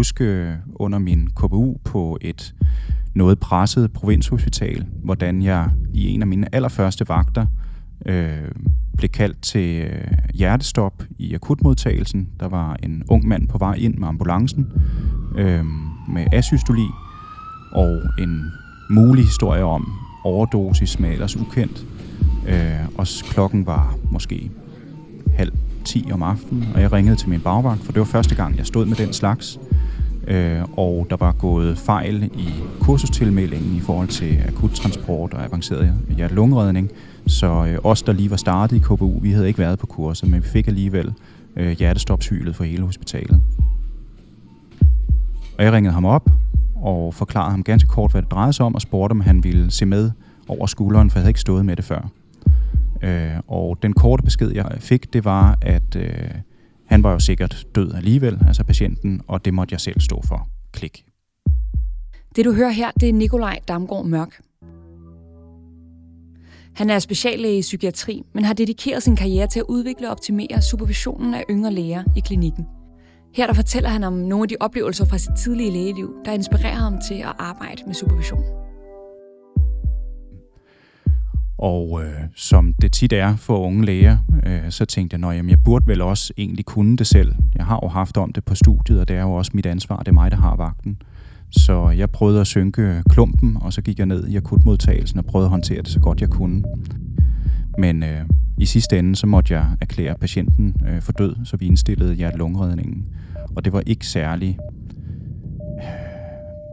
huske under min KBU på et noget presset provinshospital, hvordan jeg i en af mine allerførste vagter øh, blev kaldt til øh, hjertestop i akutmodtagelsen. Der var en ung mand på vej ind med ambulancen øh, med asystoli, og en mulig historie om overdosis med ellers ukendt. Øh, og klokken var måske halv 10 om aftenen, og jeg ringede til min bagvagt, for det var første gang, jeg stod med den slags. Øh, og der var gået fejl i kursustilmeldingen i forhold til akut transport og avanceret hjertelungeredning. Så øh, os, der lige var startet i KBU, vi havde ikke været på kurset, men vi fik alligevel øh, hjertestopshylet for hele hospitalet. Og jeg ringede ham op og forklarede ham ganske kort, hvad det drejede sig om, og spurgte, om han ville se med over skulderen, for jeg havde ikke stået med det før. Øh, og den korte besked, jeg fik, det var, at øh, han var jo sikkert død alligevel, altså patienten, og det måtte jeg selv stå for. Klik. Det du hører her, det er Nikolaj Damgaard Mørk. Han er speciallæge i psykiatri, men har dedikeret sin karriere til at udvikle og optimere supervisionen af yngre læger i klinikken. Her der fortæller han om nogle af de oplevelser fra sit tidlige lægeliv, der inspirerer ham til at arbejde med supervision. Og øh, som det tit er for unge læger, øh, så tænkte jeg, at jeg burde vel også egentlig kunne det selv. Jeg har jo haft om det på studiet, og det er jo også mit ansvar. Det er mig, der har vagten. Så jeg prøvede at synke klumpen, og så gik jeg ned i akutmodtagelsen og prøvede at håndtere det så godt jeg kunne. Men øh, i sidste ende, så måtte jeg erklære patienten øh, for død, så vi indstillede hjertelungredningen. Og det var ikke særlig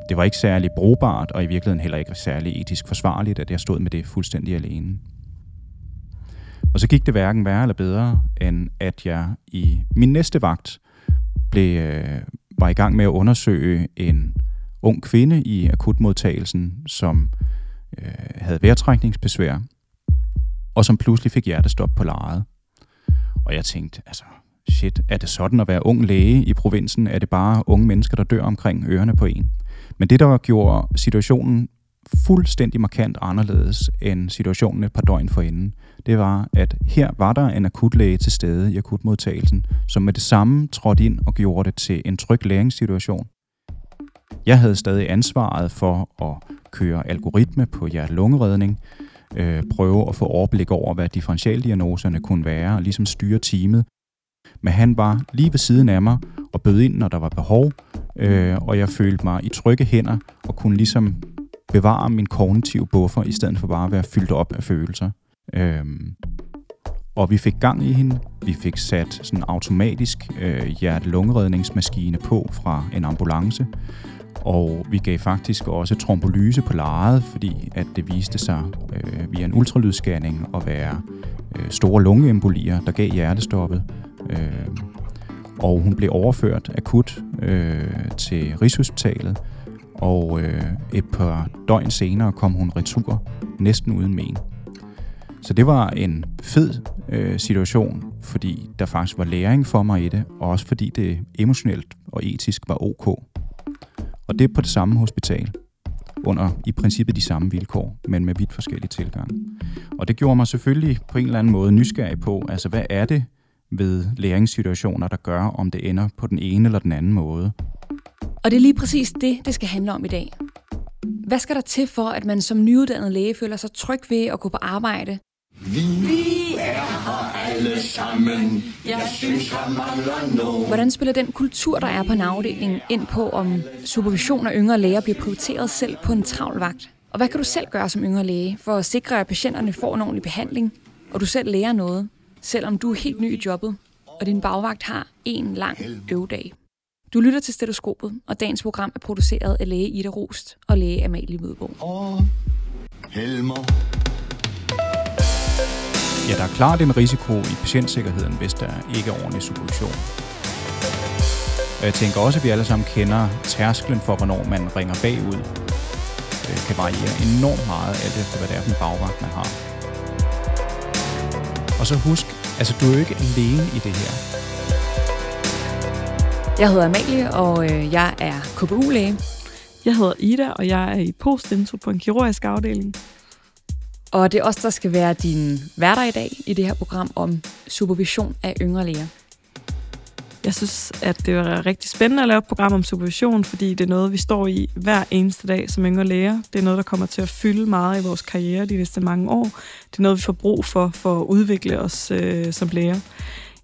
det var ikke særlig brugbart, og i virkeligheden heller ikke særlig etisk forsvarligt, at jeg stod med det fuldstændig alene. Og så gik det hverken værre eller bedre, end at jeg i min næste vagt blev, øh, var i gang med at undersøge en ung kvinde i akutmodtagelsen, som øh, havde vejrtrækningsbesvær, og som pludselig fik hjertestop på lejet. Og jeg tænkte, altså, shit, er det sådan at være ung læge i provinsen? Er det bare unge mennesker, der dør omkring ørerne på en? Men det, der gjorde situationen fuldstændig markant anderledes end situationen et par døgn forinden, det var, at her var der en akutlæge til stede i akutmodtagelsen, som med det samme trådte ind og gjorde det til en tryg læringssituation. Jeg havde stadig ansvaret for at køre algoritme på hjerte-lungeredning, øh, prøve at få overblik over, hvad differentialdiagnoserne kunne være, og ligesom styre teamet. Men han var lige ved siden af mig og bød ind, når der var behov, øh, og jeg følte mig i trygge hænder og kunne ligesom bevare min kognitive buffer, i stedet for bare at være fyldt op af følelser. Øh, og vi fik gang i hende. Vi fik sat sådan en automatisk øh, hjerte-lungeredningsmaskine på fra en ambulance. Og vi gav faktisk også trombolyse på lejet, fordi at det viste sig øh, via en ultralydsscanning at være øh, store lungeembolier, der gav hjertestoppet. Øh, og hun blev overført akut øh, til Rigshospitalet, og øh, et par døgn senere kom hun retur, næsten uden men. Så det var en fed øh, situation, fordi der faktisk var læring for mig i det, og også fordi det emotionelt og etisk var ok. Og det på det samme hospital, under i princippet de samme vilkår, men med vidt forskellige tilgang. Og det gjorde mig selvfølgelig på en eller anden måde nysgerrig på, altså hvad er det, ved læringssituationer, der gør, om det ender på den ene eller den anden måde. Og det er lige præcis det, det skal handle om i dag. Hvad skal der til for, at man som nyuddannet læge føler sig tryg ved at gå på arbejde? Vi er her alle sammen. Jeg synes, jeg mangler noget. Hvordan spiller den kultur, der er på en afdeling, ind på, om supervision af yngre læger bliver prioriteret selv på en travl vagt? Og hvad kan du selv gøre som yngre læge for at sikre, at patienterne får en ordentlig behandling, og du selv lærer noget? Selvom du er helt ny i jobbet, og din bagvagt har en lang øvedag. Du lytter til Stetoskopet, og dagens program er produceret af læge Ida Rost og læge Amalie Mødbo. Og Helmer. Ja, der er klart en risiko i patientsikkerheden, hvis der ikke er ordentlig supervision. Og jeg tænker også, at vi alle sammen kender tærsklen for, hvornår man ringer bagud. Det kan variere enormt meget, alt efter hvad det er for en bagvagt, man har. Og så husk, altså du er jo ikke alene i det her. Jeg hedder Amalie, og øh, jeg er KBU-læge. Jeg hedder Ida, og jeg er i postdento på en kirurgisk afdeling. Og det er os, der skal være din hverdag i dag i det her program om supervision af yngre læger. Jeg synes, at det var rigtig spændende at lave et program om supervision, fordi det er noget, vi står i hver eneste dag som yngre læger. Det er noget, der kommer til at fylde meget i vores karriere de næste mange år. Det er noget, vi får brug for, for at udvikle os øh, som læger.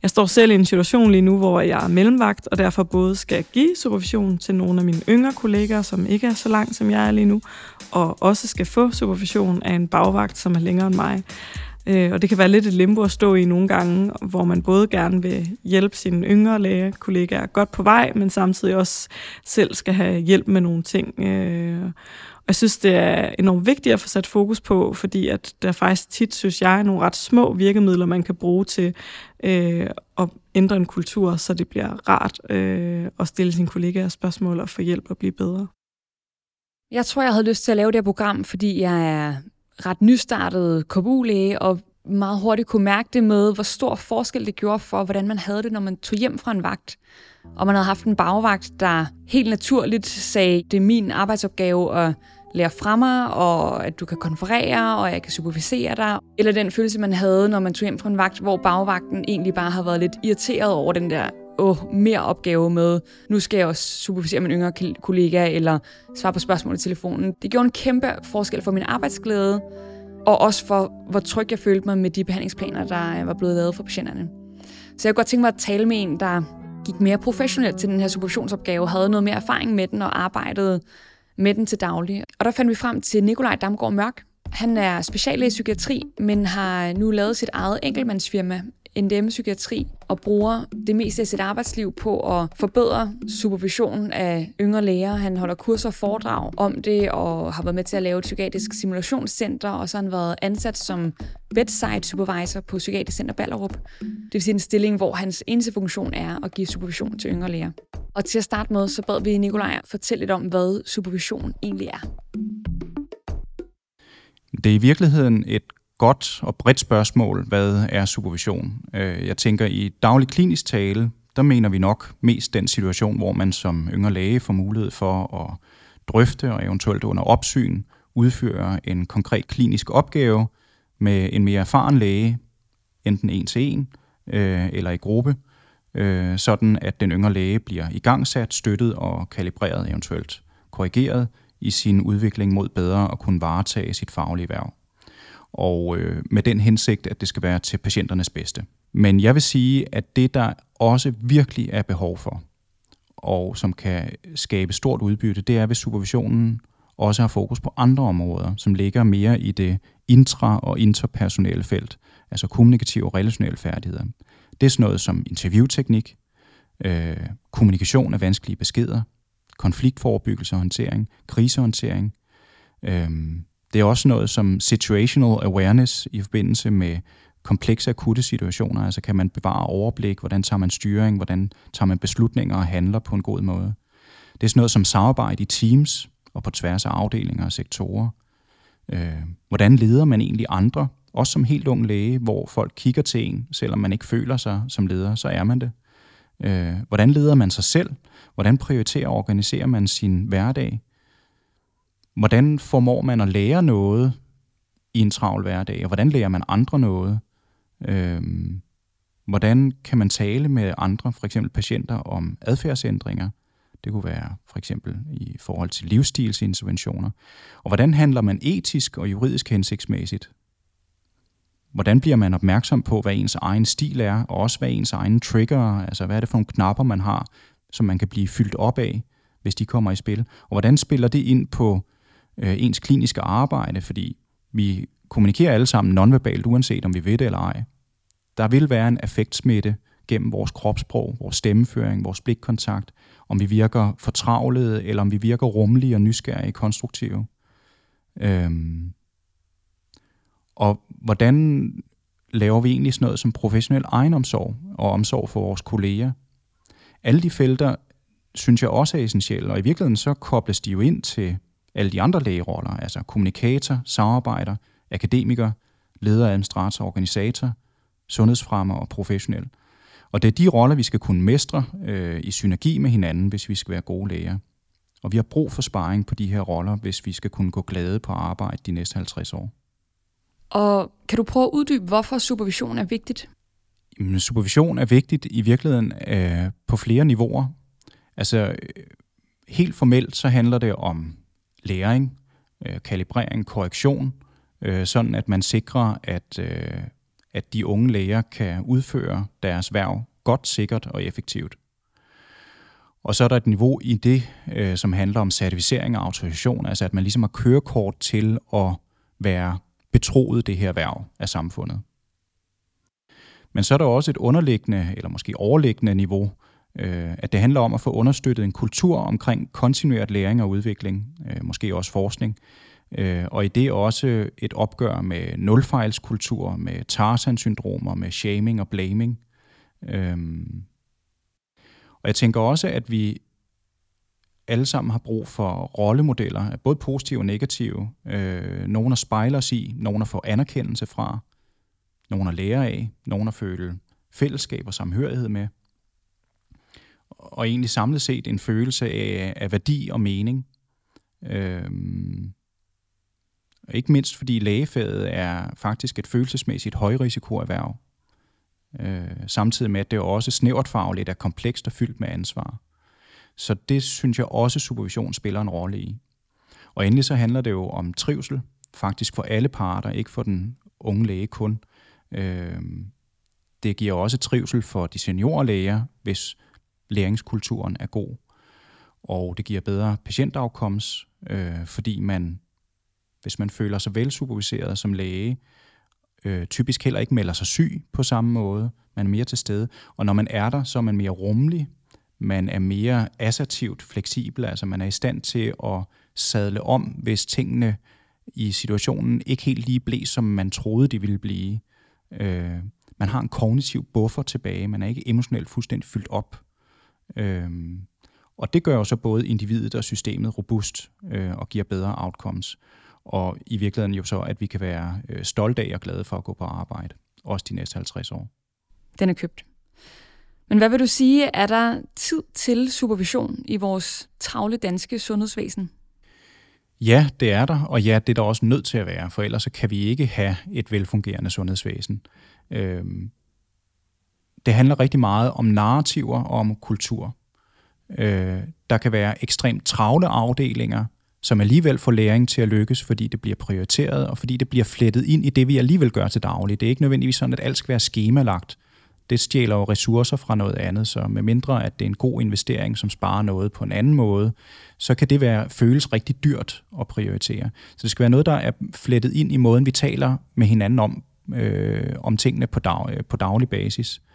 Jeg står selv i en situation lige nu, hvor jeg er mellemvagt, og derfor både skal give supervision til nogle af mine yngre kolleger, som ikke er så langt, som jeg er lige nu, og også skal få supervision af en bagvagt, som er længere end mig. Øh, og det kan være lidt et limbo at stå i nogle gange, hvor man både gerne vil hjælpe sine yngre lægekollegaer godt på vej, men samtidig også selv skal have hjælp med nogle ting. Øh, og jeg synes, det er enormt vigtigt at få sat fokus på, fordi at der faktisk tit, synes jeg, er nogle ret små virkemidler, man kan bruge til øh, at ændre en kultur, så det bliver rart øh, at stille sine kollegaer spørgsmål og få hjælp og blive bedre. Jeg tror, jeg havde lyst til at lave det her program, fordi jeg er ret nystartet KBU-læge, og meget hurtigt kunne mærke det med, hvor stor forskel det gjorde for, hvordan man havde det, når man tog hjem fra en vagt. Og man havde haft en bagvagt, der helt naturligt sagde, det er min arbejdsopgave at lære fra mig, og at du kan konferere, og jeg kan supervisere dig. Eller den følelse, man havde, når man tog hjem fra en vagt, hvor bagvagten egentlig bare havde været lidt irriteret over den der åh, mere opgave med, nu skal jeg også supervisere min yngre kollega, eller svare på spørgsmål i telefonen. Det gjorde en kæmpe forskel for min arbejdsglæde, og også for, hvor tryg jeg følte mig med de behandlingsplaner, der øh, var blevet lavet for patienterne. Så jeg kunne godt tænke mig at tale med en, der gik mere professionelt til den her supervisionsopgave, havde noget mere erfaring med den og arbejdede med den til daglig. Og der fandt vi frem til Nikolaj Damgaard Mørk. Han er speciallæge i psykiatri, men har nu lavet sit eget enkeltmandsfirma, NDM Psykiatri, og bruger det meste af sit arbejdsliv på at forbedre supervisionen af yngre læger. Han holder kurser og foredrag om det, og har været med til at lave et psykiatrisk simulationscenter, og så har han været ansat som bedside supervisor på Psykiatrisk Center Ballerup. Det vil sige en stilling, hvor hans eneste funktion er at give supervision til yngre læger. Og til at starte med, så bad vi Nikolaj fortælle lidt om, hvad supervision egentlig er. Det er i virkeligheden et godt og bredt spørgsmål, hvad er supervision? Øh, jeg tænker, i daglig klinisk tale, der mener vi nok mest den situation, hvor man som yngre læge får mulighed for at drøfte og eventuelt under opsyn udføre en konkret klinisk opgave med en mere erfaren læge, enten en til en øh, eller i gruppe, øh, sådan at den yngre læge bliver igangsat, støttet og kalibreret, eventuelt korrigeret i sin udvikling mod bedre at kunne varetage sit faglige værv og øh, med den hensigt, at det skal være til patienternes bedste. Men jeg vil sige, at det, der også virkelig er behov for, og som kan skabe stort udbytte, det er, hvis supervisionen også har fokus på andre områder, som ligger mere i det intra- og interpersonelle felt, altså kommunikative og relationelle færdigheder. Det er sådan noget som interviewteknik, øh, kommunikation af vanskelige beskeder, konfliktforebyggelse og håndtering, krisehåndtering, øh, det er også noget som situational awareness i forbindelse med komplekse akutte situationer. Altså kan man bevare overblik, hvordan tager man styring, hvordan tager man beslutninger og handler på en god måde. Det er sådan noget som samarbejde i teams og på tværs af afdelinger og sektorer. Øh, hvordan leder man egentlig andre, også som helt ung læge, hvor folk kigger til en, selvom man ikke føler sig som leder, så er man det. Øh, hvordan leder man sig selv? Hvordan prioriterer og organiserer man sin hverdag? Hvordan formår man at lære noget i en travl hverdag, og hvordan lærer man andre noget? Øhm, hvordan kan man tale med andre, for eksempel patienter, om adfærdsændringer? Det kunne være for eksempel i forhold til livsstilsinterventioner. Og hvordan handler man etisk og juridisk hensigtsmæssigt? Hvordan bliver man opmærksom på, hvad ens egen stil er, og også hvad ens egen trigger, altså hvad er det for nogle knapper, man har, som man kan blive fyldt op af, hvis de kommer i spil? Og hvordan spiller det ind på øh, ens kliniske arbejde, fordi vi kommunikerer alle sammen nonverbalt, uanset om vi ved det eller ej. Der vil være en affektsmitte gennem vores kropssprog, vores stemmeføring, vores blikkontakt, om vi virker fortravlede, eller om vi virker rummelige og nysgerrige, konstruktive. Øhm. Og hvordan laver vi egentlig sådan noget som professionel egenomsorg og omsorg for vores kolleger? Alle de felter synes jeg også er essentielle, og i virkeligheden så kobles de jo ind til alle de andre lægeroller, altså kommunikator, samarbejder, akademiker, leder, administrator, organisator, sundhedsfremmer og professionel. Og det er de roller, vi skal kunne mestre øh, i synergi med hinanden, hvis vi skal være gode læger. Og vi har brug for sparring på de her roller, hvis vi skal kunne gå glade på arbejde de næste 50 år. Og kan du prøve at uddybe, hvorfor supervision er vigtigt? Jamen, supervision er vigtigt i virkeligheden øh, på flere niveauer. Altså, øh, helt formelt så handler det om læring, øh, kalibrering, korrektion, øh, sådan at man sikrer, at, øh, at de unge læger kan udføre deres værv godt, sikkert og effektivt. Og så er der et niveau i det, øh, som handler om certificering og autorisation, altså at man ligesom har kørekort til at være betroet det her værv af samfundet. Men så er der også et underliggende, eller måske overliggende niveau, øh, at det handler om at få understøttet en kultur omkring kontinuert læring og udvikling, øh, måske også forskning, øh, og i det også et opgør med nulfejlskultur, med Tarzan-syndromer, med shaming og blaming. Øhm, og jeg tænker også, at vi alle sammen har brug for rollemodeller, både positive og negative. Øh, nogle at spejle os i, nogle at få anerkendelse fra, nogle at lære af, nogle at føle fællesskab og samhørighed med. Og egentlig samlet set en følelse af, af værdi og mening. Øhm, ikke mindst fordi lægefaget er faktisk et følelsesmæssigt højrisikoerhverv. Øh, samtidig med, at det også snævert fagligt er komplekst og fyldt med ansvar. Så det synes jeg også, supervision spiller en rolle i. Og endelig så handler det jo om trivsel, faktisk for alle parter, ikke for den unge læge kun. Øh, det giver også trivsel for de seniorlæger, hvis læringskulturen er god. Og det giver bedre patientafkoms, øh, fordi man, hvis man føler sig velsuperviseret som læge, øh, typisk heller ikke melder sig syg på samme måde. Man er mere til stede. Og når man er der, så er man mere rummelig. Man er mere assertivt fleksibel. Altså man er i stand til at sadle om, hvis tingene i situationen ikke helt lige blev, som man troede, de ville blive. Øh, man har en kognitiv buffer tilbage. Man er ikke emotionelt fuldstændig fyldt op. Øh, og det gør jo så både individet og systemet robust øh, og giver bedre outcomes og i virkeligheden jo så, at vi kan være øh, stolte af og glade for at gå på arbejde, også de næste 50 år. Den er købt. Men hvad vil du sige, er der tid til supervision i vores travle danske sundhedsvæsen? Ja, det er der, og ja, det er der også nødt til at være, for ellers så kan vi ikke have et velfungerende sundhedsvæsen. Øhm, det handler rigtig meget om narrativer og om kultur. Øh, der kan være ekstremt travle afdelinger, som alligevel får læring til at lykkes, fordi det bliver prioriteret, og fordi det bliver flettet ind i det, vi alligevel gør til daglig. Det er ikke nødvendigvis sådan, at alt skal være skemalagt. Det stjæler jo ressourcer fra noget andet, så med mindre at det er en god investering, som sparer noget på en anden måde, så kan det være føles rigtig dyrt at prioritere. Så det skal være noget, der er flettet ind i måden, vi taler med hinanden om, øh, om tingene på, dag, øh, på daglig basis. Øh,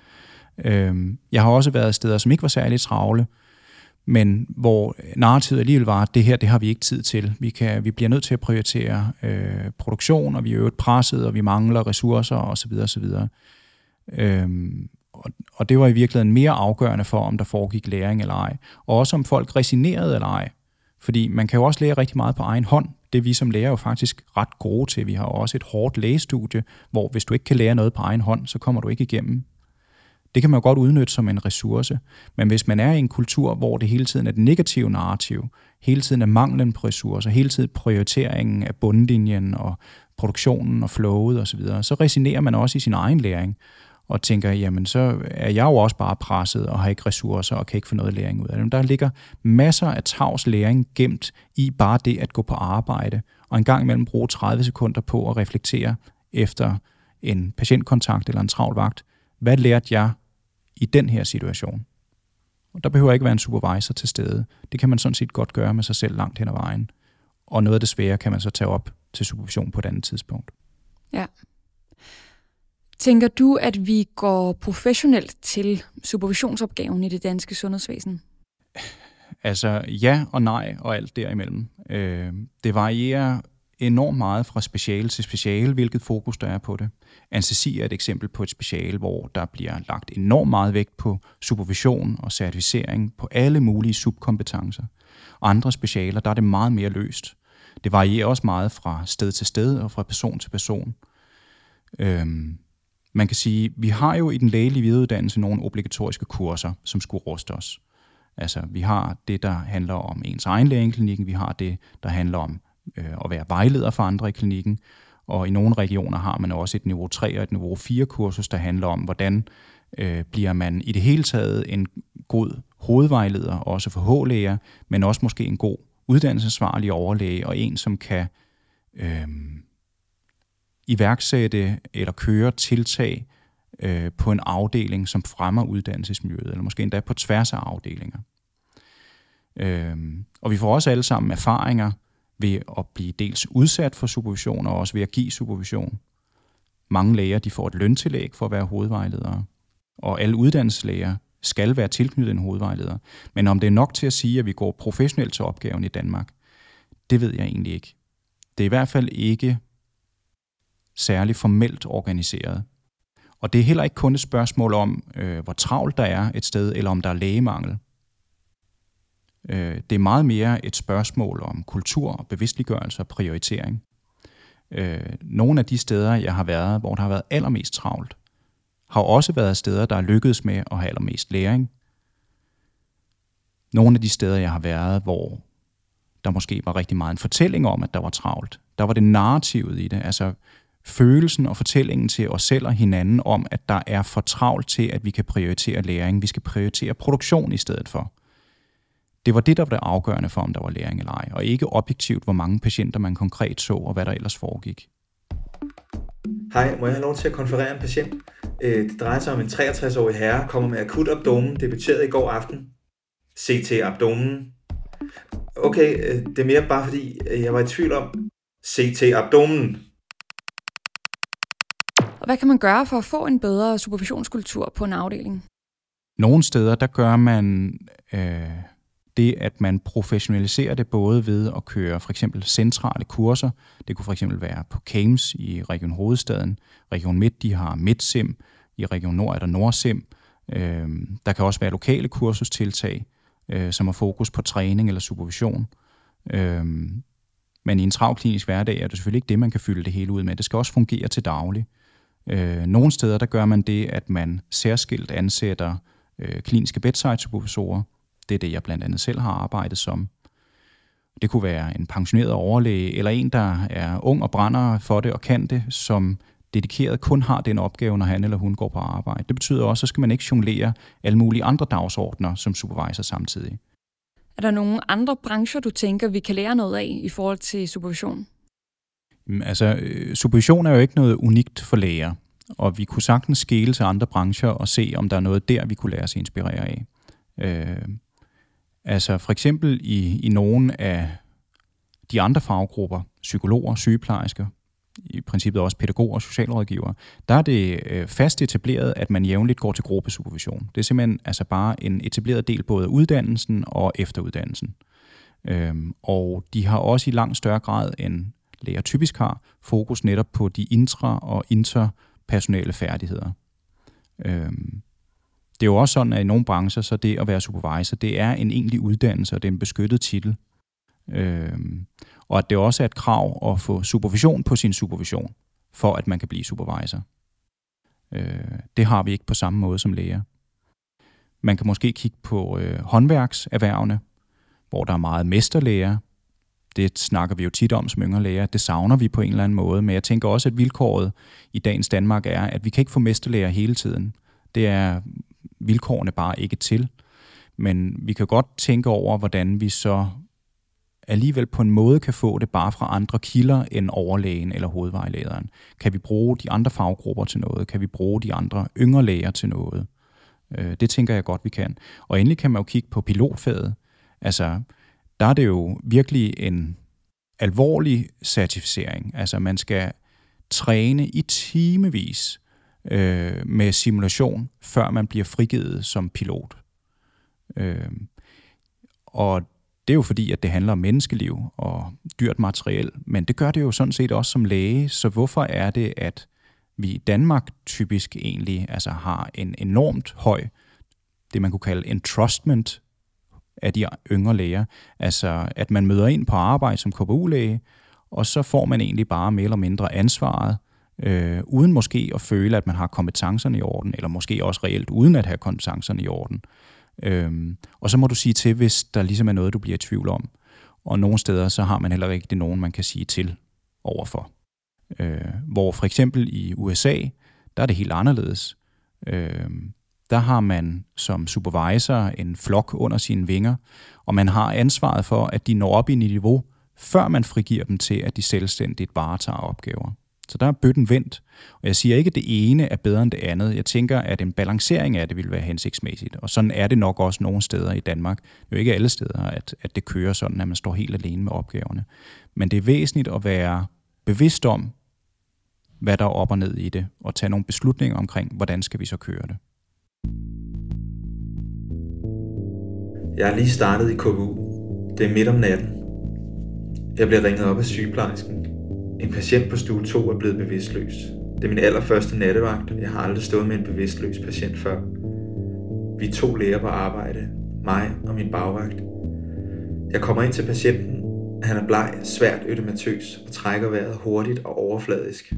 Øhm, jeg har også været steder, som ikke var særligt travle, men hvor narrativet alligevel var, at det her, det har vi ikke tid til. Vi, kan, vi bliver nødt til at prioritere øh, produktion, og vi er øvrigt presset, og vi mangler ressourcer osv. osv. Øhm, og, og det var i virkeligheden mere afgørende for, om der foregik læring eller ej. Og også om folk resinerede eller ej. Fordi man kan jo også lære rigtig meget på egen hånd. Det er vi som lærer jo faktisk ret gode til. Vi har også et hårdt lægestudie, hvor hvis du ikke kan lære noget på egen hånd, så kommer du ikke igennem det kan man jo godt udnytte som en ressource. Men hvis man er i en kultur, hvor det hele tiden er det negative narrativ, hele tiden er manglen på ressourcer, hele tiden prioriteringen af bundlinjen og produktionen og flowet osv., så, så resinerer man også i sin egen læring og tænker, jamen så er jeg jo også bare presset og har ikke ressourcer og kan ikke få noget læring ud af det. Der ligger masser af tavs læring gemt i bare det at gå på arbejde, og en gang imellem bruge 30 sekunder på at reflektere efter en patientkontakt eller en travl vagt. Hvad lærte jeg i den her situation. Og der behøver ikke være en supervisor til stede. Det kan man sådan set godt gøre med sig selv langt hen ad vejen. Og noget af det svære kan man så tage op til supervision på et andet tidspunkt. Ja. Tænker du, at vi går professionelt til supervisionsopgaven i det danske sundhedsvæsen? Altså ja og nej og alt derimellem. Øh, det varierer enormt meget fra speciale til speciale, hvilket fokus der er på det. Anestesi er et eksempel på et speciale, hvor der bliver lagt enormt meget vægt på supervision og certificering på alle mulige subkompetencer. Og andre specialer, der er det meget mere løst. Det varierer også meget fra sted til sted og fra person til person. Øhm, man kan sige, vi har jo i den lægelige videreuddannelse nogle obligatoriske kurser, som skulle ruste os. Altså, vi har det, der handler om ens egen lægeklinikken, vi har det, der handler om øh, at være vejleder for andre i klinikken, Og i nogle regioner har man også et niveau 3 og et niveau 4 kursus, der handler om, hvordan øh, bliver man i det hele taget en god hovedvejleder, også for H-læger, men også måske en god uddannelsesvarlig overlæge, og en, som kan øh, iværksætte eller køre tiltag øh, på en afdeling, som fremmer uddannelsesmiljøet, eller måske endda på tværs af afdelinger. Øh, og vi får også alle sammen erfaringer ved at blive dels udsat for supervision, og også ved at give supervision. Mange læger de får et løntillæg for at være hovedvejledere, og alle uddannelseslæger skal være tilknyttet en hovedvejleder. Men om det er nok til at sige, at vi går professionelt til opgaven i Danmark, det ved jeg egentlig ikke. Det er i hvert fald ikke særlig formelt organiseret. Og det er heller ikke kun et spørgsmål om, øh, hvor travlt der er et sted, eller om der er lægemangel. Øh, det er meget mere et spørgsmål om kultur og bevidstliggørelse og prioritering. Øh, nogle af de steder, jeg har været, hvor der har været allermest travlt, har også været steder, der er lykkedes med at have allermest læring. Nogle af de steder, jeg har været, hvor der måske var rigtig meget en fortælling om, at der var travlt, der var det narrativet i det, altså følelsen og fortællingen til os selv og hinanden om, at der er for travlt til, at vi kan prioritere læring. Vi skal prioritere produktion i stedet for. Det var det, der var det afgørende for, om der var læring eller ej, og ikke objektivt, hvor mange patienter man konkret så, og hvad der ellers foregik. Hej, må jeg have lov til at konferere en patient? Øh, det drejer sig om en 63-årig herre, kommer med akut abdomen, debuterede i går aften. CT abdomen. Okay, øh, det er mere bare fordi, øh, jeg var i tvivl om CT abdomen. Og hvad kan man gøre for at få en bedre supervisionskultur på en afdeling? Nogle steder, der gør man øh, det, at man professionaliserer det både ved at køre for eksempel centrale kurser. Det kunne for eksempel være på CAMES i Region Hovedstaden. Region Midt, de har MidSim. I Region Nord er der NordSim. Øh, der kan også være lokale kursustiltag, øh, som har fokus på træning eller supervision. Øh, men i en travklinisk hverdag er det selvfølgelig ikke det, man kan fylde det hele ud med. Det skal også fungere til daglig. Øh, nogle steder der gør man det, at man særskilt ansætter øh, kliniske bedside-supervisorer, det er det, jeg blandt andet selv har arbejdet som. Det kunne være en pensioneret overlæge, eller en, der er ung og brænder for det og kan det, som dedikeret kun har den opgave, når han eller hun går på arbejde. Det betyder også, at så skal man ikke jonglere alle mulige andre dagsordner som supervisor samtidig. Er der nogle andre brancher, du tænker, vi kan lære noget af i forhold til supervision? Altså, øh, supervision er jo ikke noget unikt for læger, og vi kunne sagtens skele til andre brancher og se, om der er noget der, vi kunne lade os inspirere af. Altså for eksempel i, i nogle af de andre faggrupper, psykologer, sygeplejersker, i princippet også pædagoger og socialrådgivere, der er det øh, fast etableret, at man jævnligt går til gruppesupervision. Det er simpelthen altså bare en etableret del både af uddannelsen og efteruddannelsen. Øhm, og de har også i langt større grad end læger typisk har fokus netop på de intra- og interpersonale færdigheder. Øhm, det er jo også sådan, at i nogle brancher, så det at være supervisor, det er en egentlig uddannelse, og det er en beskyttet titel. Øhm, og at det også er et krav at få supervision på sin supervision, for at man kan blive supervisor. Øh, det har vi ikke på samme måde som læger. Man kan måske kigge på øh, håndværkserhvervene, hvor der er meget mesterlæger. Det snakker vi jo tit om som yngre læger. Det savner vi på en eller anden måde, men jeg tænker også, at vilkåret i dagens Danmark er, at vi kan ikke få mesterlæger hele tiden. Det er vilkårene bare ikke til. Men vi kan godt tænke over, hvordan vi så alligevel på en måde kan få det bare fra andre kilder end overlægen eller hovedvejlederen. Kan vi bruge de andre faggrupper til noget? Kan vi bruge de andre yngre læger til noget? Øh, det tænker jeg godt, vi kan. Og endelig kan man jo kigge på pilotfaget. Altså, der er det jo virkelig en alvorlig certificering. Altså, man skal træne i timevis øh, med simulation, før man bliver frigivet som pilot. Øh, og det er jo fordi, at det handler om menneskeliv og dyrt materiel, men det gør det jo sådan set også som læge, så hvorfor er det, at vi i Danmark typisk egentlig altså har en enormt høj, det man kunne kalde entrustment af de yngre læger, altså at man møder ind på arbejde som KBU-læge, og så får man egentlig bare mere eller mindre ansvaret øh, uden måske at føle, at man har kompetencerne i orden, eller måske også reelt uden at have kompetencerne i orden. Øhm, og så må du sige til, hvis der ligesom er noget, du bliver i tvivl om. Og nogle steder, så har man heller ikke det nogen, man kan sige til overfor. Øh, hvor for eksempel i USA, der er det helt anderledes. Øh, der har man som supervisor en flok under sine vinger, og man har ansvaret for, at de når op i niveau, før man frigiver dem til, at de selvstændigt varetager opgaver. Så der er bøtten vendt. Og jeg siger ikke, at det ene er bedre end det andet. Jeg tænker, at en balancering af det vil være hensigtsmæssigt. Og sådan er det nok også nogle steder i Danmark. Det er jo ikke alle steder, at, at det kører sådan, at man står helt alene med opgaverne. Men det er væsentligt at være bevidst om, hvad der er op og ned i det, og tage nogle beslutninger omkring, hvordan skal vi så køre det. Jeg er lige startet i KBU. Det er midt om natten. Jeg bliver ringet op af sygeplejersken. En patient på stue 2 er blevet bevidstløs. Det er min allerførste nattevagt. Jeg har aldrig stået med en bevidstløs patient før. Vi er to læger på arbejde. Mig og min bagvagt. Jeg kommer ind til patienten. Han er bleg, svært ødematøs og trækker vejret hurtigt og overfladisk.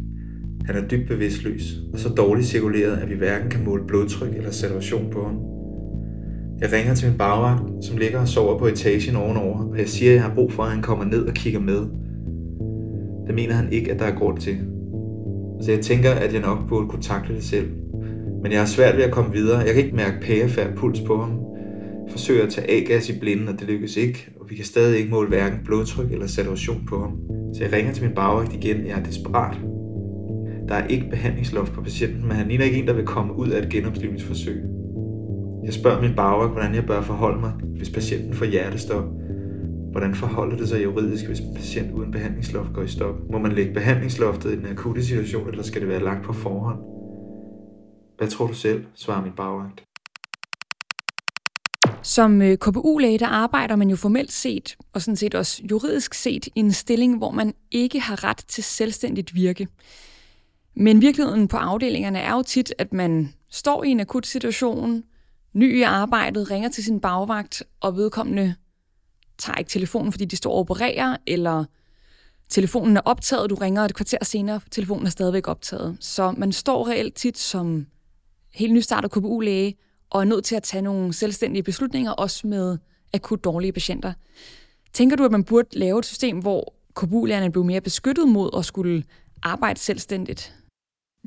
Han er dybt bevidstløs og så dårligt cirkuleret, at vi hverken kan måle blodtryk eller saturation på ham. Jeg ringer til min bagvagt, som ligger og sover på etagen ovenover, og jeg siger, at jeg har brug for, at han kommer ned og kigger med. Det mener han ikke, at der er grund til. Så jeg tænker, at jeg nok burde kunne takle det selv. Men jeg har svært ved at komme videre. Jeg kan ikke mærke pærefærd puls på ham. Jeg forsøger at tage A-gas i blinden, og det lykkes ikke, og vi kan stadig ikke måle hverken blodtryk eller saturation på ham. Så jeg ringer til min bagvægt igen. Jeg er desperat. Der er ikke behandlingsloft på patienten, men han ligner ikke en, der vil komme ud af et genoplivningsforsøg. Jeg spørger min bagvægt, hvordan jeg bør forholde mig, hvis patienten får hjertestop. Hvordan forholder det sig juridisk, hvis en patient uden behandlingsloft går i stop? Må man lægge behandlingsloftet i den akutte situation, eller skal det være lagt på forhånd? Hvad tror du selv, svarer min bagvagt. Som øh, KBU-læge, der arbejder man jo formelt set, og sådan set også juridisk set, i en stilling, hvor man ikke har ret til selvstændigt virke. Men virkeligheden på afdelingerne er jo tit, at man står i en akut situation, ny i arbejdet, ringer til sin bagvagt, og vedkommende tager ikke telefonen, fordi de står og opererer, eller telefonen er optaget, du ringer et kvarter senere, telefonen er stadigvæk optaget. Så man står reelt tit som helt nystartet KBU-læge, og er nødt til at tage nogle selvstændige beslutninger, også med akut dårlige patienter. Tænker du, at man burde lave et system, hvor KBU-lægerne blev mere beskyttet mod at skulle arbejde selvstændigt?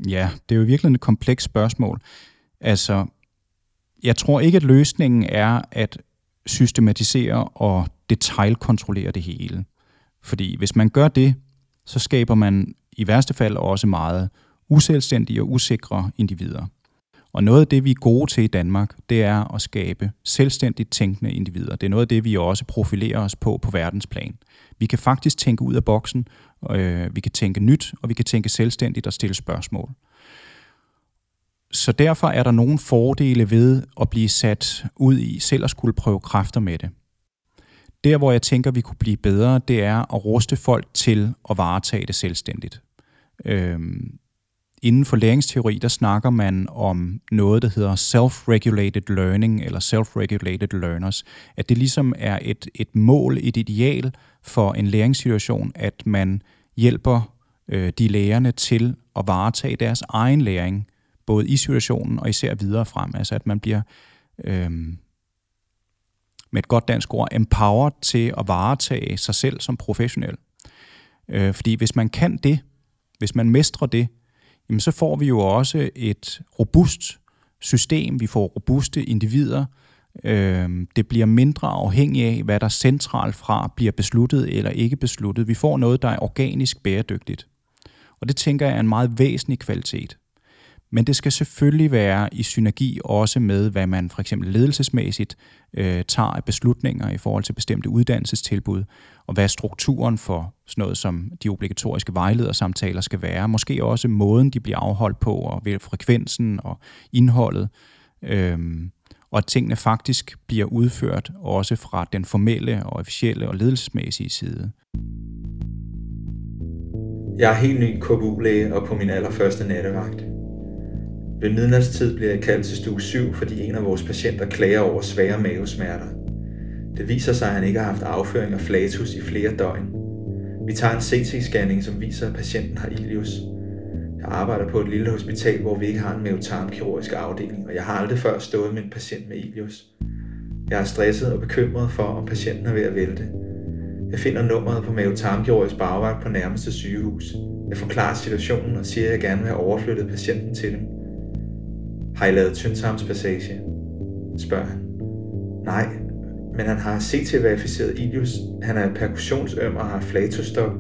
Ja, det er jo virkelig et komplekst spørgsmål. Altså, jeg tror ikke, at løsningen er at systematisere og detaljkontrollere det hele. Fordi hvis man gør det, så skaber man i værste fald også meget uselvstændige og usikre individer. Og noget af det, vi er gode til i Danmark, det er at skabe selvstændigt tænkende individer. Det er noget af det, vi også profilerer os på på verdensplan. Vi kan faktisk tænke ud af boksen, øh, vi kan tænke nyt, og vi kan tænke selvstændigt og stille spørgsmål. Så derfor er der nogle fordele ved at blive sat ud i selv at skulle prøve kræfter med det. Der, hvor jeg tænker, vi kunne blive bedre, det er at ruste folk til at varetage det selvstændigt. Øhm, inden for læringsteori, der snakker man om noget, der hedder self-regulated learning, eller self-regulated learners. At det ligesom er et, et mål, et ideal for en læringssituation, at man hjælper øh, de lærerne til at varetage deres egen læring, både i situationen og især videre frem. Altså at man bliver øh, med et godt dansk ord empowered til at varetage sig selv som professionel. Øh, fordi hvis man kan det, hvis man mestrer det, jamen så får vi jo også et robust system, vi får robuste individer, øh, det bliver mindre afhængigt af, hvad der centralt fra bliver besluttet eller ikke besluttet. Vi får noget, der er organisk bæredygtigt. Og det tænker jeg er en meget væsentlig kvalitet. Men det skal selvfølgelig være i synergi også med, hvad man for eksempel ledelsesmæssigt øh, tager af beslutninger i forhold til bestemte uddannelsestilbud, og hvad strukturen for sådan noget som de obligatoriske vejledersamtaler skal være. Måske også måden, de bliver afholdt på, og ved frekvensen og indholdet. Øhm, og at tingene faktisk bliver udført også fra den formelle og officielle og ledelsesmæssige side. Jeg er helt ny KBU-læge og på min allerførste nattevagt. Ved midnatstid bliver jeg kaldt til stue 7, fordi en af vores patienter klager over svære mavesmerter. Det viser sig, at han ikke har haft afføring og flatus i flere døgn. Vi tager en CT-scanning, som viser, at patienten har ilius. Jeg arbejder på et lille hospital, hvor vi ikke har en mavetarmkirurgisk afdeling, og jeg har aldrig før stået med en patient med ilius. Jeg er stresset og bekymret for, om patienten er ved at vælte. Jeg finder nummeret på mavetarmkirurgisk bagvagt på nærmeste sygehus. Jeg forklarer situationen og siger, at jeg gerne vil have overflyttet patienten til dem. Har I lavet tyndtarmspassage? spørger han. Nej, men han har CT-verificeret Ilius. Han er perkussionsøm og har flatostop.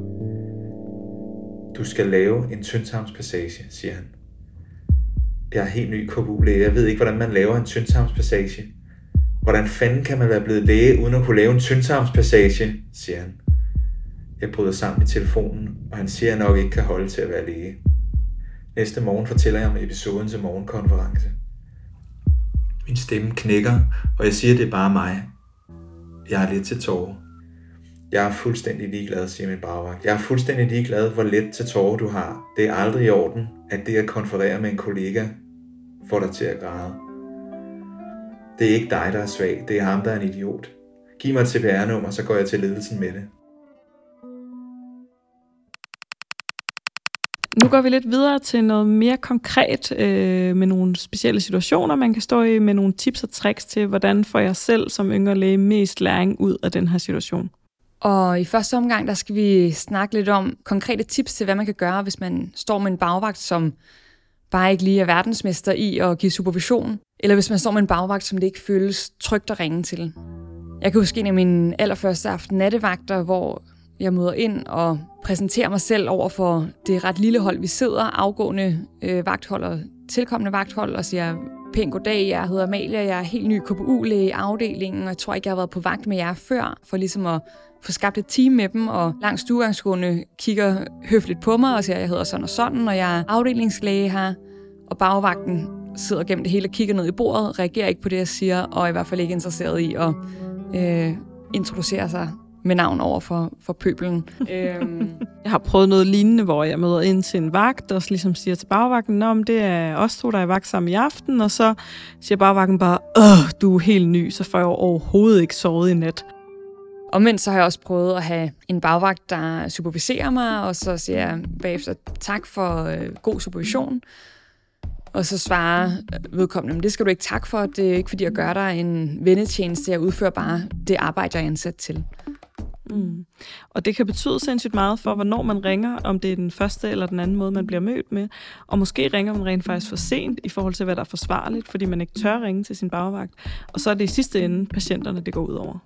Du skal lave en tyndtarmspassage, siger han. Jeg er helt ny KBU-læge. Jeg ved ikke, hvordan man laver en tyndtarmspassage. Hvordan fanden kan man være blevet læge, uden at kunne lave en tyndtarmspassage, siger han. Jeg bryder sammen i telefonen, og han siger, at jeg nok ikke kan holde til at være læge. Næste morgen fortæller jeg om episoden til morgenkonference. Min stemme knækker, og jeg siger, at det er bare mig. Jeg er lidt til tårer. Jeg er fuldstændig ligeglad, siger min bagvagt. Jeg er fuldstændig ligeglad, hvor let til tårer du har. Det er aldrig i orden, at det at konferere med en kollega får dig til at græde. Det er ikke dig, der er svag. Det er ham, der er en idiot. Giv mig et CPR-nummer, så går jeg til ledelsen med det. Går vi lidt videre til noget mere konkret øh, med nogle specielle situationer, man kan stå i, med nogle tips og tricks til, hvordan får jeg selv som yngre læge mest læring ud af den her situation. Og i første omgang, der skal vi snakke lidt om konkrete tips til, hvad man kan gøre, hvis man står med en bagvagt, som bare ikke lige er verdensmester i at give supervision, eller hvis man står med en bagvagt, som det ikke føles trygt at ringe til. Jeg kan huske en af mine allerførste aften nattevagter, hvor jeg møder ind og præsenterer mig selv over for det ret lille hold, vi sidder, afgående øh, vagthold og tilkommende vagthold, og siger, pænt goddag, jeg hedder Amalia, jeg er helt ny KPU-læge i afdelingen, og jeg tror ikke, jeg har været på vagt med jer før, for ligesom at få skabt et team med dem, og langt stuegangsgående kigger høfligt på mig og siger, jeg hedder sådan og sådan, og jeg er afdelingslæge her, og bagvagten sidder gennem det hele og kigger ned i bordet, reagerer ikke på det, jeg siger, og er i hvert fald ikke interesseret i at øh, introducere sig med navn over for, for pøbelen. øhm. Jeg har prøvet noget lignende, hvor jeg møder ind til en vagt, og ligesom siger til bagvagten, om det er os to, der er vagt sammen i aften, og så siger bagvagten bare, åh, du er helt ny, så får jeg overhovedet ikke sovet i nat. Omvendt så har jeg også prøvet at have en bagvagt, der superviserer mig, og så siger jeg bagefter tak for øh, god supervision. Og så svarer vedkommende, det skal du ikke tak for, det er ikke fordi jeg gør dig en vennetjeneste, jeg udfører bare det arbejde, jeg er ansat til. Mm. Og det kan betyde sindssygt meget for, hvornår man ringer, om det er den første eller den anden måde, man bliver mødt med. Og måske ringer man rent faktisk for sent i forhold til, hvad der er forsvarligt, fordi man ikke tør ringe til sin bagvagt. Og så er det i sidste ende patienterne, det går ud over.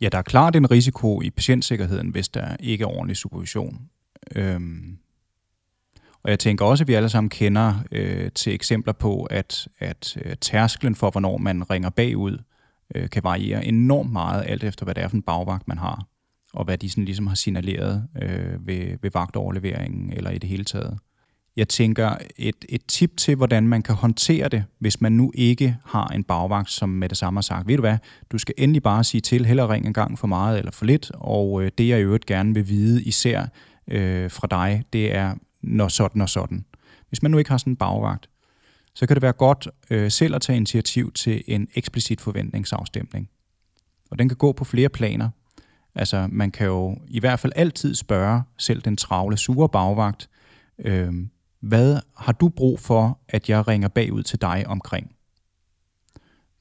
Ja, der er klart en risiko i patientsikkerheden, hvis der ikke er ordentlig supervision. Øhm, og jeg tænker også, at vi alle sammen kender øh, til eksempler på, at, at øh, tærsklen for, hvornår man ringer bagud, øh, kan variere enormt meget, alt efter hvad det er for en bagvagt, man har, og hvad de sådan ligesom har signaleret øh, ved, ved vagtoverleveringen eller i det hele taget. Jeg tænker, et, et tip til, hvordan man kan håndtere det, hvis man nu ikke har en bagvagt, som med det samme har sagt, ved du hvad, du skal endelig bare sige til, heller ringe en gang for meget eller for lidt, og øh, det jeg i øvrigt gerne vil vide, især øh, fra dig, det er, når sådan og sådan. Hvis man nu ikke har sådan en bagvagt, så kan det være godt øh, selv at tage initiativ til en eksplicit forventningsafstemning. Og den kan gå på flere planer. Altså, man kan jo i hvert fald altid spørge selv den travle, sure bagvagt, øh, hvad har du brug for, at jeg ringer bagud til dig omkring?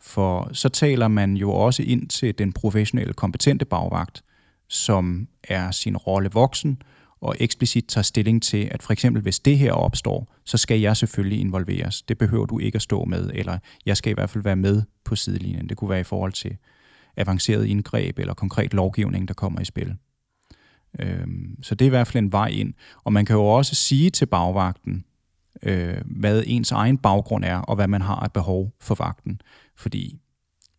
For så taler man jo også ind til den professionelle, kompetente bagvagt, som er sin rolle voksen, og eksplicit tager stilling til, at for eksempel hvis det her opstår, så skal jeg selvfølgelig involveres. Det behøver du ikke at stå med, eller jeg skal i hvert fald være med på sidelinjen. Det kunne være i forhold til avanceret indgreb eller konkret lovgivning, der kommer i spil. Øhm, så det er i hvert fald en vej ind. Og man kan jo også sige til bagvagten, øh, hvad ens egen baggrund er, og hvad man har af behov for vagten. Fordi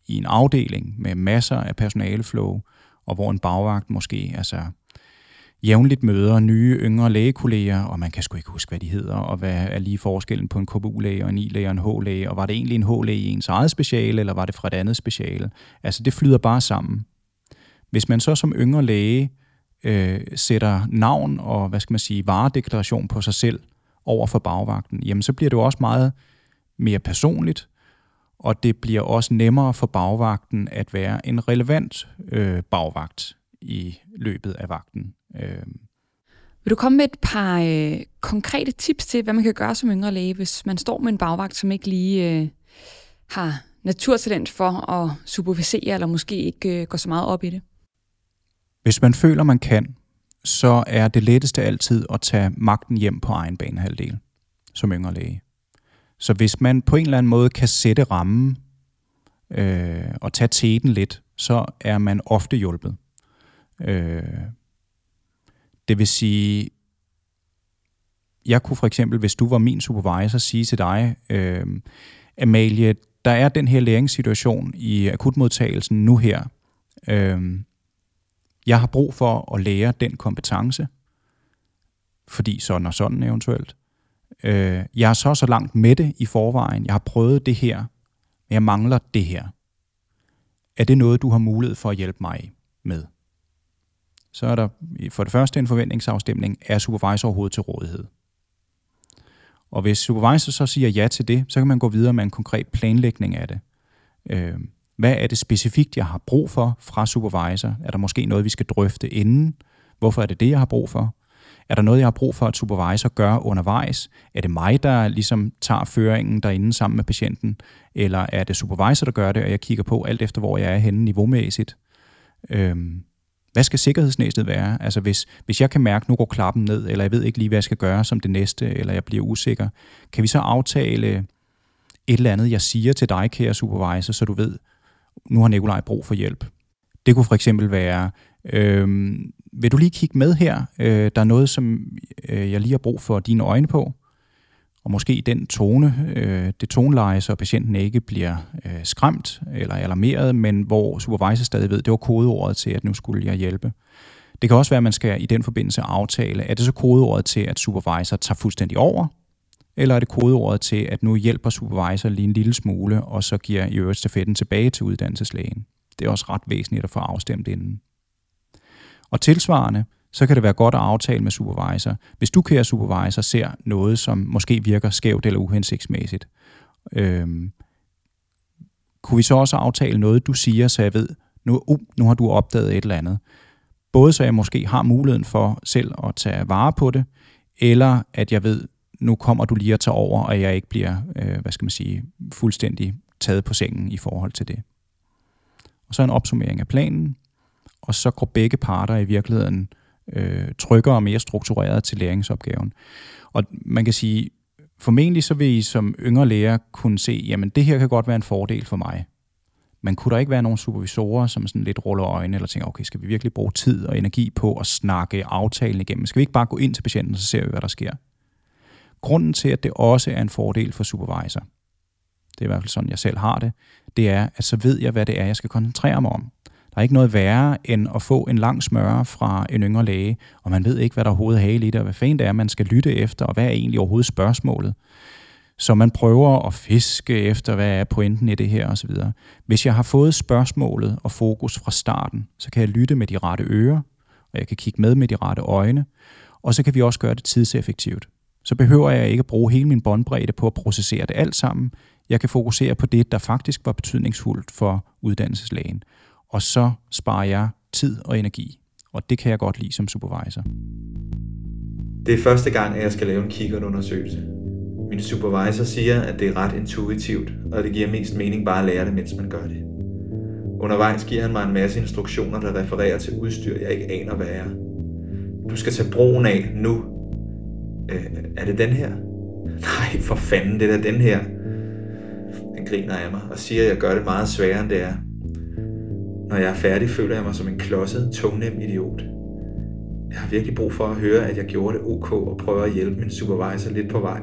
i en afdeling med masser af personaleflow, og hvor en bagvagt måske altså, jævnligt møder nye, yngre lægekolleger, og man kan sgu ikke huske, hvad de hedder, og hvad er lige forskellen på en KBU-læge og en I-læge og en H-læge, og var det egentlig en H-læge i ens eget speciale, eller var det fra et andet speciale? Altså, det flyder bare sammen. Hvis man så som yngre læge øh, sætter navn og, hvad skal man sige, varedeklaration på sig selv over for bagvagten, jamen så bliver det jo også meget mere personligt, og det bliver også nemmere for bagvagten at være en relevant øh, bagvagt i løbet af vagten. Øh. Vil du komme med et par øh, konkrete tips til, hvad man kan gøre som yngre læge, hvis man står med en bagvagt, som ikke lige øh, har naturtalent for at supervisere, eller måske ikke øh, går så meget op i det? Hvis man føler, man kan, så er det letteste altid at tage magten hjem på egen banehalvdel som yngre læge. Så hvis man på en eller anden måde kan sætte rammen øh, og tage teten lidt, så er man ofte hjulpet. Øh, det vil sige, jeg kunne for eksempel, hvis du var min supervisor, sige til dig, øh, Amalie, der er den her læringssituation i akutmodtagelsen nu her. Øh, jeg har brug for at lære den kompetence, fordi sådan og sådan eventuelt. Øh, jeg er så så langt med det i forvejen. Jeg har prøvet det her, men jeg mangler det her. Er det noget, du har mulighed for at hjælpe mig med? Så er der for det første en forventningsafstemning. Er supervisor overhovedet til rådighed? Og hvis supervisor så siger ja til det, så kan man gå videre med en konkret planlægning af det. Øh, hvad er det specifikt, jeg har brug for fra supervisor? Er der måske noget, vi skal drøfte inden? Hvorfor er det det, jeg har brug for? Er der noget, jeg har brug for, at supervisor gør undervejs? Er det mig, der ligesom tager føringen derinde sammen med patienten? Eller er det supervisor, der gør det, og jeg kigger på alt efter, hvor jeg er henne niveaumæssigt? Øhm, hvad skal sikkerhedsnæstet være? Altså hvis, hvis jeg kan mærke, at nu går klappen ned, eller jeg ved ikke lige, hvad jeg skal gøre som det næste, eller jeg bliver usikker, kan vi så aftale et eller andet, jeg siger til dig, kære supervisor, så du ved, nu har Nikolaj brug for hjælp. Det kunne for eksempel være, øh, vil du lige kigge med her? Øh, der er noget, som øh, jeg lige har brug for dine øjne på. Og måske den tone, øh, det toneleje, så patienten ikke bliver øh, skræmt eller alarmeret, men hvor supervisor stadig ved, det var kodeordet til, at nu skulle jeg hjælpe. Det kan også være, at man skal i den forbindelse aftale, er det så kodeordet til, at supervisor tager fuldstændig over, eller er det kodeordet til, at nu hjælper supervisor lige en lille smule, og så giver i øvrigt stafetten tilbage til uddannelseslægen. Det er også ret væsentligt at få afstemt inden. Og tilsvarende, så kan det være godt at aftale med supervisor. Hvis du, kære supervisor, ser noget, som måske virker skævt eller uhensigtsmæssigt, øhm, kunne vi så også aftale noget, du siger, så jeg ved, nu, uh, nu har du opdaget et eller andet. Både så jeg måske har muligheden for selv at tage vare på det, eller at jeg ved, nu kommer du lige at tage over, og jeg ikke bliver, øh, hvad skal man sige, fuldstændig taget på sengen i forhold til det. Og så en opsummering af planen, og så går begge parter i virkeligheden øh, tryggere og mere struktureret til læringsopgaven. Og man kan sige, formentlig så vil I som yngre lærer kunne se, jamen det her kan godt være en fordel for mig. Men kunne der ikke være nogle supervisorer, som sådan lidt ruller øjnene, eller tænker, okay, skal vi virkelig bruge tid og energi på at snakke aftalen igennem? Skal vi ikke bare gå ind til patienten, og så ser vi, hvad der sker? Grunden til, at det også er en fordel for supervisor, det er i hvert fald sådan, jeg selv har det, det er, at så ved jeg, hvad det er, jeg skal koncentrere mig om. Der er ikke noget værre end at få en lang smøre fra en yngre læge, og man ved ikke, hvad der overhovedet er hale i det, og hvad fanden det er, man skal lytte efter, og hvad er egentlig overhovedet spørgsmålet. Så man prøver at fiske efter, hvad er pointen i det her osv. Hvis jeg har fået spørgsmålet og fokus fra starten, så kan jeg lytte med de rette ører, og jeg kan kigge med med de rette øjne, og så kan vi også gøre det tidseffektivt. Så behøver jeg ikke at bruge hele min båndbredde på at processere det alt sammen. Jeg kan fokusere på det, der faktisk var betydningsfuldt for uddannelseslægen og så sparer jeg tid og energi. Og det kan jeg godt lide som supervisor. Det er første gang, at jeg skal lave en kikkertundersøgelse. Min supervisor siger, at det er ret intuitivt, og det giver mest mening bare at lære det, mens man gør det. Undervejs giver han mig en masse instruktioner, der refererer til udstyr, jeg ikke aner, hvad er. Du skal tage broen af nu. Øh, er det den her? Nej, for fanden, det er den her. Han griner af mig og siger, at jeg gør det meget sværere, end det er. Når jeg er færdig, føler jeg mig som en klodset, tungnem idiot. Jeg har virkelig brug for at høre, at jeg gjorde det ok og prøver at hjælpe min supervisor lidt på vej.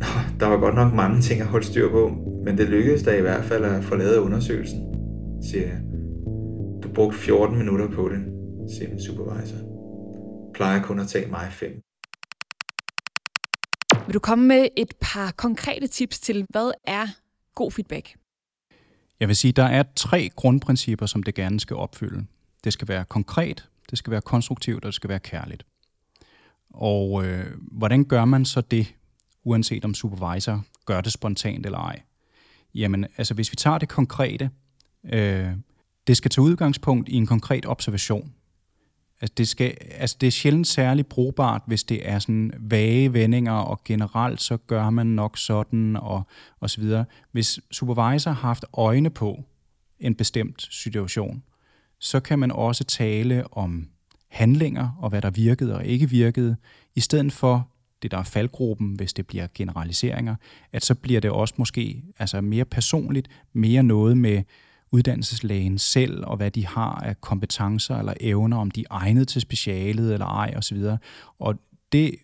Nå, der var godt nok mange ting at holde styr på, men det lykkedes da i hvert fald at få lavet undersøgelsen, siger jeg. Du brugte 14 minutter på det, siger min supervisor. Plejer kun at tage mig fem. Vil du komme med et par konkrete tips til, hvad er god feedback? Jeg vil sige, der er tre grundprincipper, som det gerne skal opfylde. Det skal være konkret, det skal være konstruktivt, og det skal være kærligt. Og øh, hvordan gør man så det, uanset om supervisor gør det spontant eller ej? Jamen, altså hvis vi tager det konkrete, øh, det skal tage udgangspunkt i en konkret observation. Altså det, skal, altså det er sjældent særligt brugbart, hvis det er sådan vage vendinger, og generelt så gør man nok sådan, og, og så videre. Hvis supervisor har haft øjne på en bestemt situation, så kan man også tale om handlinger og hvad der virkede og ikke virkede, i stedet for det, der er faldgruppen, hvis det bliver generaliseringer, at så bliver det også måske altså mere personligt, mere noget med uddannelseslægen selv, og hvad de har af kompetencer eller evner, om de er egnet til specialet eller ej osv. Og det,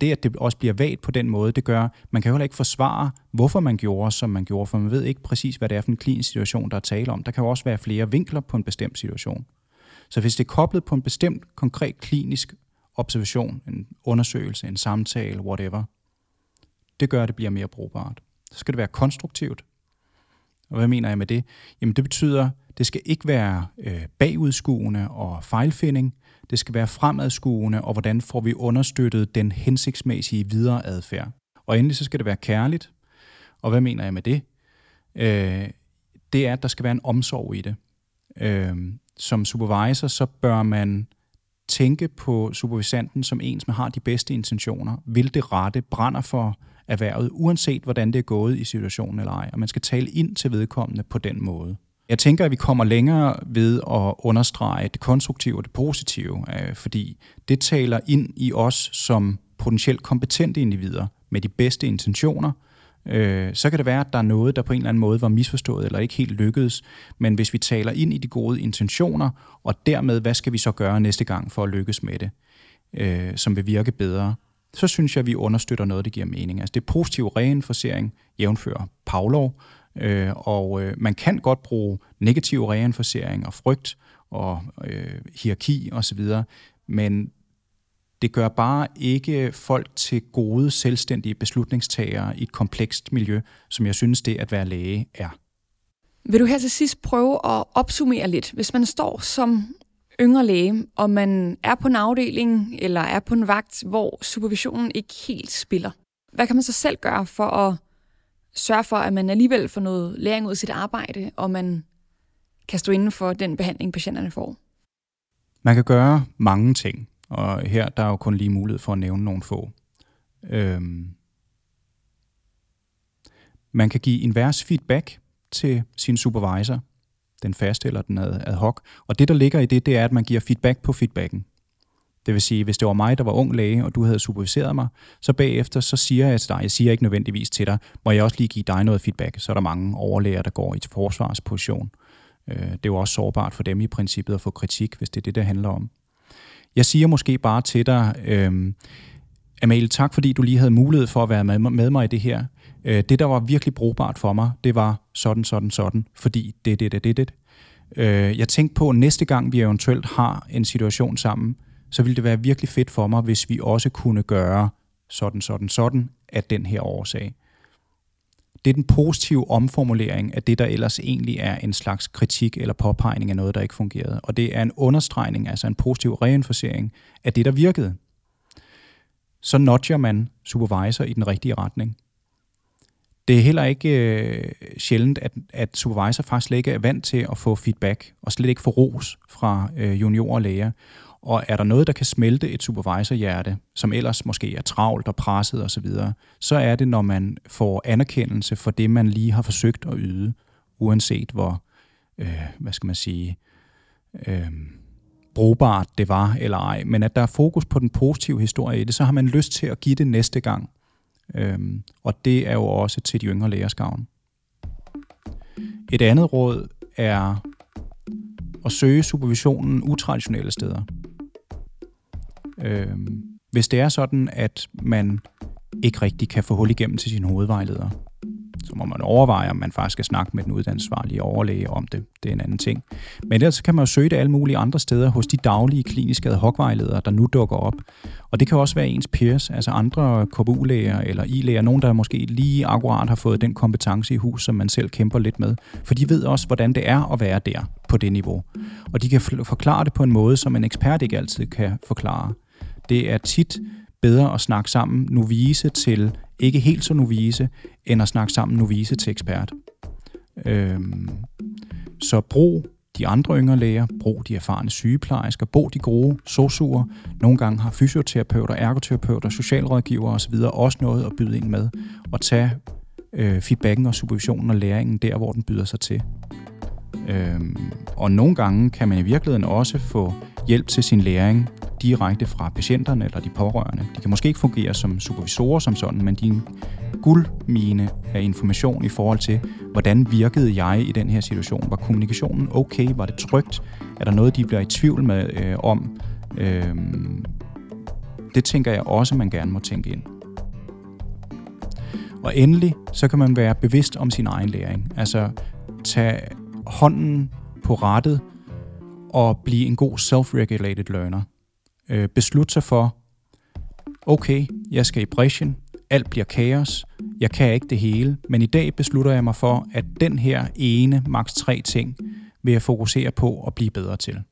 det, at det også bliver vagt på den måde, det gør, man kan jo heller ikke forsvare, hvorfor man gjorde, som man gjorde, for man ved ikke præcis, hvad det er for en klinisk situation, der er tale om. Der kan jo også være flere vinkler på en bestemt situation. Så hvis det er koblet på en bestemt konkret klinisk observation, en undersøgelse, en samtale, whatever, det gør, at det bliver mere brugbart. Så skal det være konstruktivt. Og hvad mener jeg med det? Jamen det betyder, det skal ikke være øh, bagudskuende og fejlfinding. Det skal være fremadskuende, og hvordan får vi understøttet den hensigtsmæssige videre adfærd. Og endelig så skal det være kærligt. Og hvad mener jeg med det? Øh, det er, at der skal være en omsorg i det. Øh, som supervisor, så bør man tænke på supervisanten som en, som har de bedste intentioner, vil det rette, brænder for erhvervet, uanset hvordan det er gået i situationen eller ej. Og man skal tale ind til vedkommende på den måde. Jeg tænker, at vi kommer længere ved at understrege det konstruktive og det positive, øh, fordi det taler ind i os som potentielt kompetente individer med de bedste intentioner, øh, så kan det være, at der er noget, der på en eller anden måde var misforstået eller ikke helt lykkedes. Men hvis vi taler ind i de gode intentioner, og dermed, hvad skal vi så gøre næste gang for at lykkes med det, øh, som vil virke bedre, så synes jeg, at vi understøtter noget, der giver mening. Altså det er positiv reinforcering, jævnfører Pavlov, øh, og øh, man kan godt bruge negativ reinforcering og frygt og øh, hierarki osv., men det gør bare ikke folk til gode, selvstændige beslutningstagere i et komplekst miljø, som jeg synes det at være læge er. Vil du her til sidst prøve at opsummere lidt? Hvis man står som yngre læge, og man er på en afdeling eller er på en vagt, hvor supervisionen ikke helt spiller, hvad kan man så selv gøre for at sørge for, at man alligevel får noget læring ud af sit arbejde, og man kan stå inden for den behandling, patienterne får? Man kan gøre mange ting. Og her der er jo kun lige mulighed for at nævne nogle få. Øhm, man kan give invers feedback til sin supervisor, den faste eller den ad hoc. Og det, der ligger i det, det er, at man giver feedback på feedbacken. Det vil sige, hvis det var mig, der var ung læge, og du havde superviseret mig, så bagefter så siger jeg til dig, jeg siger ikke nødvendigvis til dig, må jeg også lige give dig noget feedback. Så er der mange overlæger, der går i forsvarsposition. Øh, det er jo også sårbart for dem i princippet at få kritik, hvis det er det, det handler om. Jeg siger måske bare til dig, øh, Amalie, tak fordi du lige havde mulighed for at være med, med mig i det her. Øh, det, der var virkelig brugbart for mig, det var sådan, sådan, sådan, fordi det, det, det, det, det. Øh, jeg tænkte på, at næste gang vi eventuelt har en situation sammen, så ville det være virkelig fedt for mig, hvis vi også kunne gøre sådan, sådan, sådan af den her årsag det er den positive omformulering af det, der ellers egentlig er en slags kritik eller påpegning af noget, der ikke fungerede. Og det er en understregning, altså en positiv reinforcering af det, der virkede. Så nudger man supervisor i den rigtige retning. Det er heller ikke øh, sjældent, at, at supervisor faktisk slet ikke er vant til at få feedback, og slet ikke få ros fra øh, juniorer og læger. Og er der noget, der kan smelte et supervisorhjerte, som ellers måske er travlt og presset osv., så, så er det, når man får anerkendelse for det, man lige har forsøgt at yde, uanset hvor, øh, hvad skal man sige, øh, brugbart det var eller ej. Men at der er fokus på den positive historie i det, så har man lyst til at give det næste gang. Øhm, og det er jo også til de yngre lægers gavn. Et andet råd er at søge supervisionen utraditionelle steder. Øhm, hvis det er sådan, at man ikke rigtig kan få hul igennem til sin hovedvejleder, så må man overveje, om man faktisk skal snakke med den uddannelsesvarlige overlæge om det. Det er en anden ting. Men ellers kan man jo søge det alle mulige andre steder hos de daglige kliniske ad hoc-vejledere, der nu dukker op. Og det kan også være ens peers, altså andre KBU-læger eller I-læger, nogen, der måske lige akkurat har fået den kompetence i hus, som man selv kæmper lidt med. For de ved også, hvordan det er at være der på det niveau. Og de kan forklare det på en måde, som en ekspert ikke altid kan forklare. Det er tit bedre at snakke sammen novise til ikke helt så novise, end at snakke sammen novise til ekspert. Øhm, så brug de andre yngre læger, brug de erfarne sygeplejersker, brug de gode sosuer. Nogle gange har fysioterapeuter, ergoterapeuter, socialrådgivere osv. også noget at byde ind med. Og tage øh, feedbacken og supervisionen og læringen der, hvor den byder sig til. Øhm, og nogle gange kan man i virkeligheden også få hjælp til sin læring direkte fra patienterne eller de pårørende. De kan måske ikke fungere som supervisorer som sådan, men de er en guldmine af information i forhold til, hvordan virkede jeg i den her situation? Var kommunikationen okay? Var det trygt? Er der noget, de bliver i tvivl med øh, om? Øh, det tænker jeg også, man gerne må tænke ind. Og endelig, så kan man være bevidst om sin egen læring. Altså tage hånden på rettet og blive en god self-regulated learner. Øh, beslutte sig for, okay, jeg skal i bræschen, alt bliver kaos, jeg kan ikke det hele, men i dag beslutter jeg mig for, at den her ene, maks tre ting, vil jeg fokusere på at blive bedre til.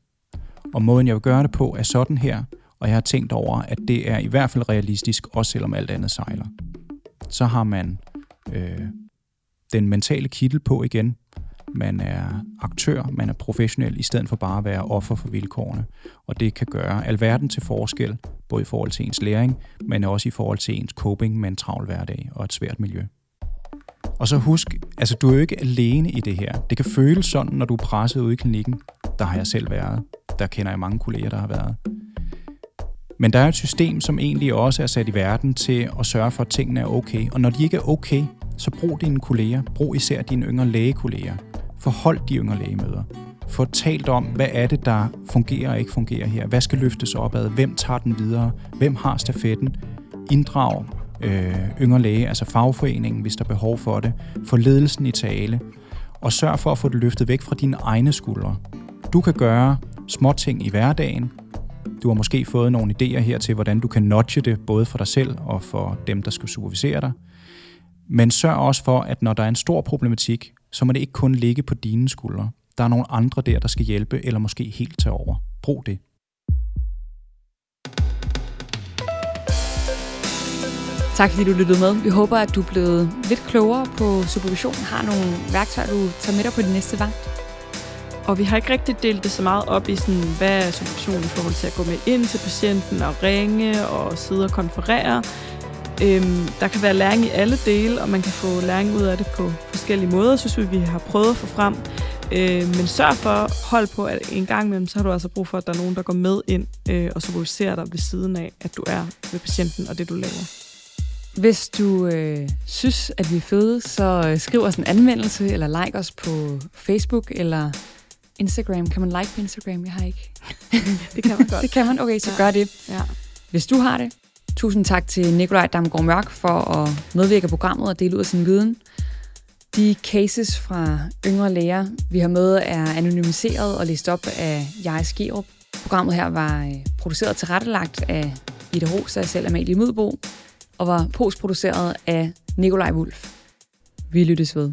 Og måden, jeg vil gøre det på, er sådan her, og jeg har tænkt over, at det er i hvert fald realistisk, også selvom alt andet sejler. Så har man øh, den mentale kittel på igen. Man er aktør, man er professionel, i stedet for bare at være offer for vilkårene. Og det kan gøre alverden til forskel, både i forhold til ens læring, men også i forhold til ens coping med en travl hverdag og et svært miljø. Og så husk, altså du er jo ikke alene i det her. Det kan føles sådan, når du er presset ude i klinikken. Der har jeg selv været. Der kender jeg mange kolleger, der har været. Men der er et system, som egentlig også er sat i verden til at sørge for, at tingene er okay. Og når de ikke er okay, så brug dine kolleger. Brug især dine yngre lægekolleger. Forhold de yngre lægemøder. Få talt om, hvad er det, der fungerer og ikke fungerer her. Hvad skal løftes opad? Hvem tager den videre? Hvem har stafetten? Inddrag øh, yngre læge, altså fagforeningen, hvis der er behov for det. Få ledelsen i tale. Og sørg for at få det løftet væk fra dine egne skuldre. Du kan gøre små ting i hverdagen, du har måske fået nogle idéer her til, hvordan du kan nudge det, både for dig selv og for dem, der skal supervisere dig. Men sørg også for, at når der er en stor problematik, så må det ikke kun ligge på dine skuldre. Der er nogle andre der, der skal hjælpe, eller måske helt tage over. Brug det. Tak fordi du lyttede med. Vi håber, at du er blevet lidt klogere på supervision. Har nogle værktøjer, du tager med dig på din næste vagt. Og vi har ikke rigtig delt det så meget op i, sådan, hvad er situationen i forhold til at gå med ind til patienten og ringe og sidde og konferere. Øhm, der kan være læring i alle dele, og man kan få læring ud af det på forskellige måder, synes vi, vi har prøvet at få frem. Øh, men sørg for at holde på, at en gang imellem, så har du altså brug for, at der er nogen, der går med ind øh, og superviserer dig ved siden af, at du er ved patienten og det, du laver. Hvis du øh, synes, at vi er fede, så øh, skriv os en anmeldelse, eller like os på Facebook, eller Instagram. Kan man like på Instagram? Jeg har ikke. det kan man godt. det kan man? Okay, så ja. gør det. Ja. Hvis du har det, tusind tak til Nikolaj Damgaard Mørk for at medvirke i programmet og dele ud af sin viden. De cases fra yngre læger, vi har med, er anonymiseret og læst op af Jais Skerup. Programmet her var øh, produceret og tilrettelagt af Ida Ros og selv Amalie Mødbo, og var postproduceret af Nikolaj Wulf. Vi lyttes ved.